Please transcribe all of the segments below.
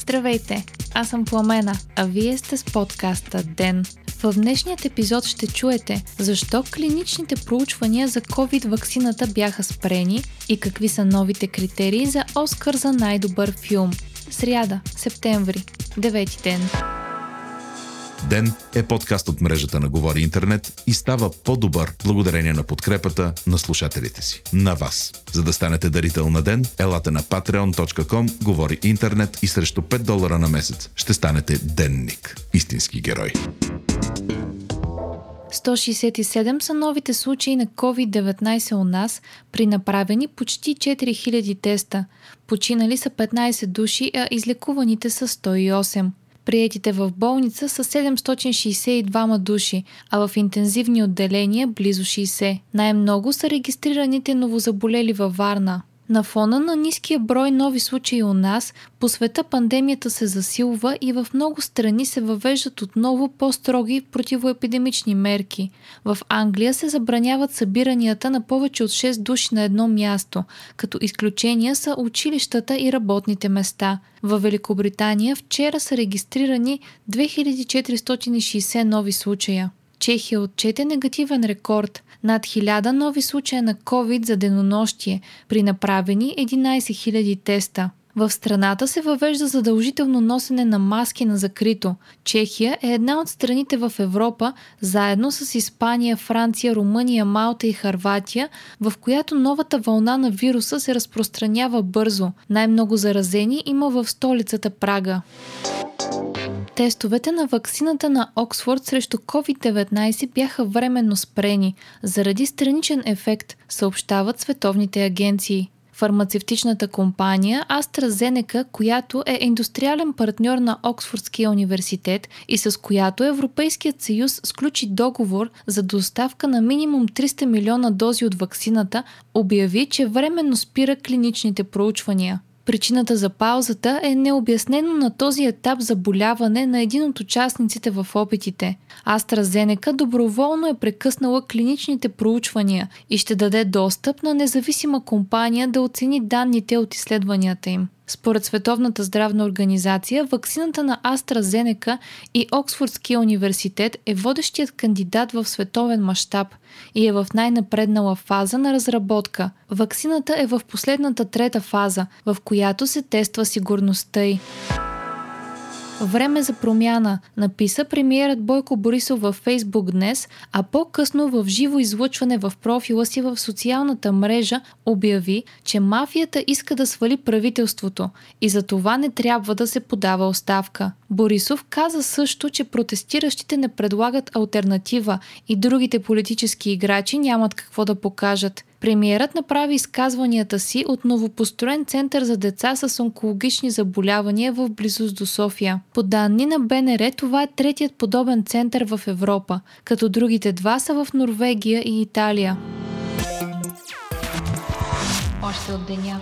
Здравейте! Аз съм Пламена, а вие сте с подкаста ДЕН. В днешният епизод ще чуете защо клиничните проучвания за COVID ваксината бяха спрени и какви са новите критерии за Оскар за най-добър филм. Сряда, септември, 9 ден. Ден е подкаст от мрежата на Говори Интернет и става по-добър благодарение на подкрепата на слушателите си. На вас. За да станете дарител на Ден, елате на patreon.com, Говори Интернет и срещу 5 долара на месец ще станете денник. Истински герой. 167 са новите случаи на COVID-19 у нас при направени почти 4000 теста. Починали са 15 души, а излекуваните са 108. Приетите в болница са 762 души, а в интензивни отделения близо 60. Най-много са регистрираните новозаболели във Варна. На фона на ниския брой нови случаи у нас, по света пандемията се засилва и в много страни се въвеждат отново по-строги противоепидемични мерки. В Англия се забраняват събиранията на повече от 6 души на едно място, като изключения са училищата и работните места. В Великобритания вчера са регистрирани 2460 нови случая. Чехия отчете негативен рекорд – над 1000 нови случая на COVID за денонощие при направени 11 000 теста. В страната се въвежда задължително носене на маски на закрито. Чехия е една от страните в Европа, заедно с Испания, Франция, Румъния, Малта и Харватия, в която новата вълна на вируса се разпространява бързо. Най-много заразени има в столицата Прага. Тестовете на ваксината на Оксфорд срещу COVID-19 бяха временно спрени заради страничен ефект, съобщават световните агенции. Фармацевтичната компания AstraZeneca, която е индустриален партньор на Оксфордския университет и с която Европейският съюз сключи договор за доставка на минимум 300 милиона дози от ваксината, обяви, че временно спира клиничните проучвания. Причината за паузата е необяснено на този етап заболяване на един от участниците в опитите. AstraZeneca доброволно е прекъснала клиничните проучвания и ще даде достъп на независима компания да оцени данните от изследванията им. Според Световната здравна организация, ваксината на AstraZeneca и Оксфордския университет е водещият кандидат в световен мащаб и е в най-напреднала фаза на разработка. Ваксината е в последната трета фаза, в която се тества сигурността й. Време за промяна, написа премиерът Бойко Борисов във Фейсбук днес, а по-късно в живо излъчване в профила си в социалната мрежа обяви, че мафията иска да свали правителството и за това не трябва да се подава оставка. Борисов каза също, че протестиращите не предлагат альтернатива и другите политически играчи нямат какво да покажат. Премиерът направи изказванията си от новопостроен център за деца с онкологични заболявания в близост до София. По данни на БНР, това е третият подобен център в Европа, като другите два са в Норвегия и Италия. Още от деня.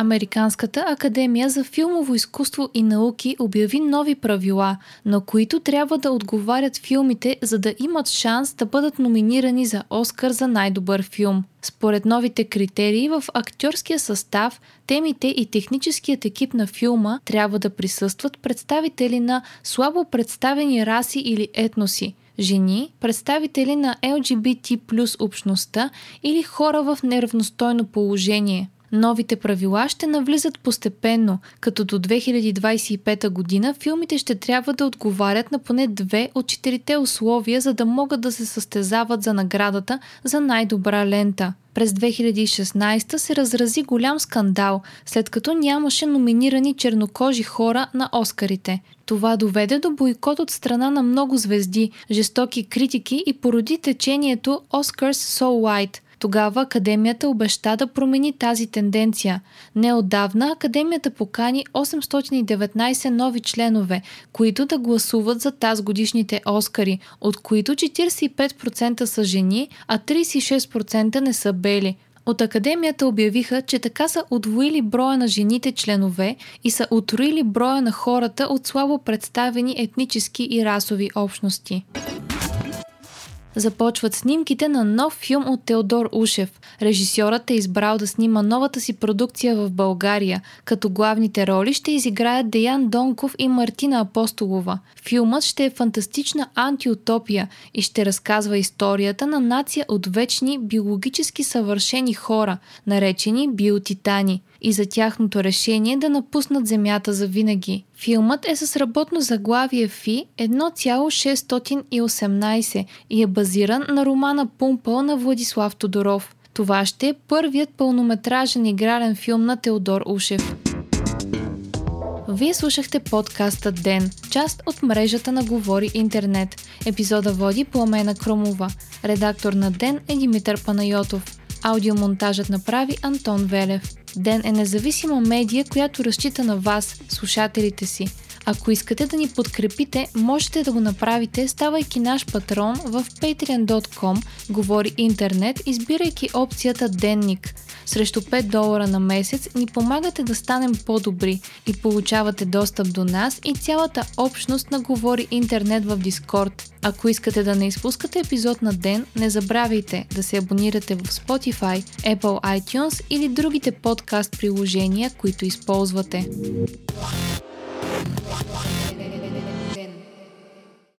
Американската академия за филмово изкуство и науки обяви нови правила, на които трябва да отговарят филмите, за да имат шанс да бъдат номинирани за Оскар за най-добър филм. Според новите критерии в актьорския състав, темите и техническият екип на филма трябва да присъстват представители на слабо представени раси или етноси, жени, представители на LGBT плюс общността или хора в неравностойно положение – Новите правила ще навлизат постепенно, като до 2025 година филмите ще трябва да отговарят на поне две от четирите условия, за да могат да се състезават за наградата за най-добра лента. През 2016 се разрази голям скандал, след като нямаше номинирани чернокожи хора на Оскарите. Това доведе до бойкот от страна на много звезди, жестоки критики и породи течението Oscars So White – тогава Академията обеща да промени тази тенденция. Неодавна Академията покани 819 нови членове, които да гласуват за тази годишните Оскари, от които 45% са жени, а 36% не са бели. От Академията обявиха, че така са отвоили броя на жените членове и са отроили броя на хората от слабо представени етнически и расови общности. Започват снимките на нов филм от Теодор Ушев. Режисьорът е избрал да снима новата си продукция в България, като главните роли ще изиграят Деян Донков и Мартина Апостолова. Филмът ще е фантастична антиутопия и ще разказва историята на нация от вечни биологически съвършени хора, наречени биотитани и за тяхното решение да напуснат Земята за винаги. Филмът е с работно заглавие ФИ 1,618 и е базиран на романа Пумпъл на Владислав Тодоров. Това ще е първият пълнометражен игрален филм на Теодор Ушев. Вие слушахте подкаста Ден, част от мрежата на Говори Интернет. Епизода води Пламена Кромова. Редактор на Ден е Димитър Панайотов. Аудиомонтажът направи Антон Велев. Ден е независима медия, която разчита на вас, слушателите си. Ако искате да ни подкрепите, можете да го направите, ставайки наш патрон в patreon.com, говори интернет, избирайки опцията Денник. Срещу 5 долара на месец ни помагате да станем по-добри и получавате достъп до нас и цялата общност на Говори интернет в Дискорд. Ако искате да не изпускате епизод на ден, не забравяйте да се абонирате в Spotify, Apple iTunes или другите подкаст приложения, които използвате.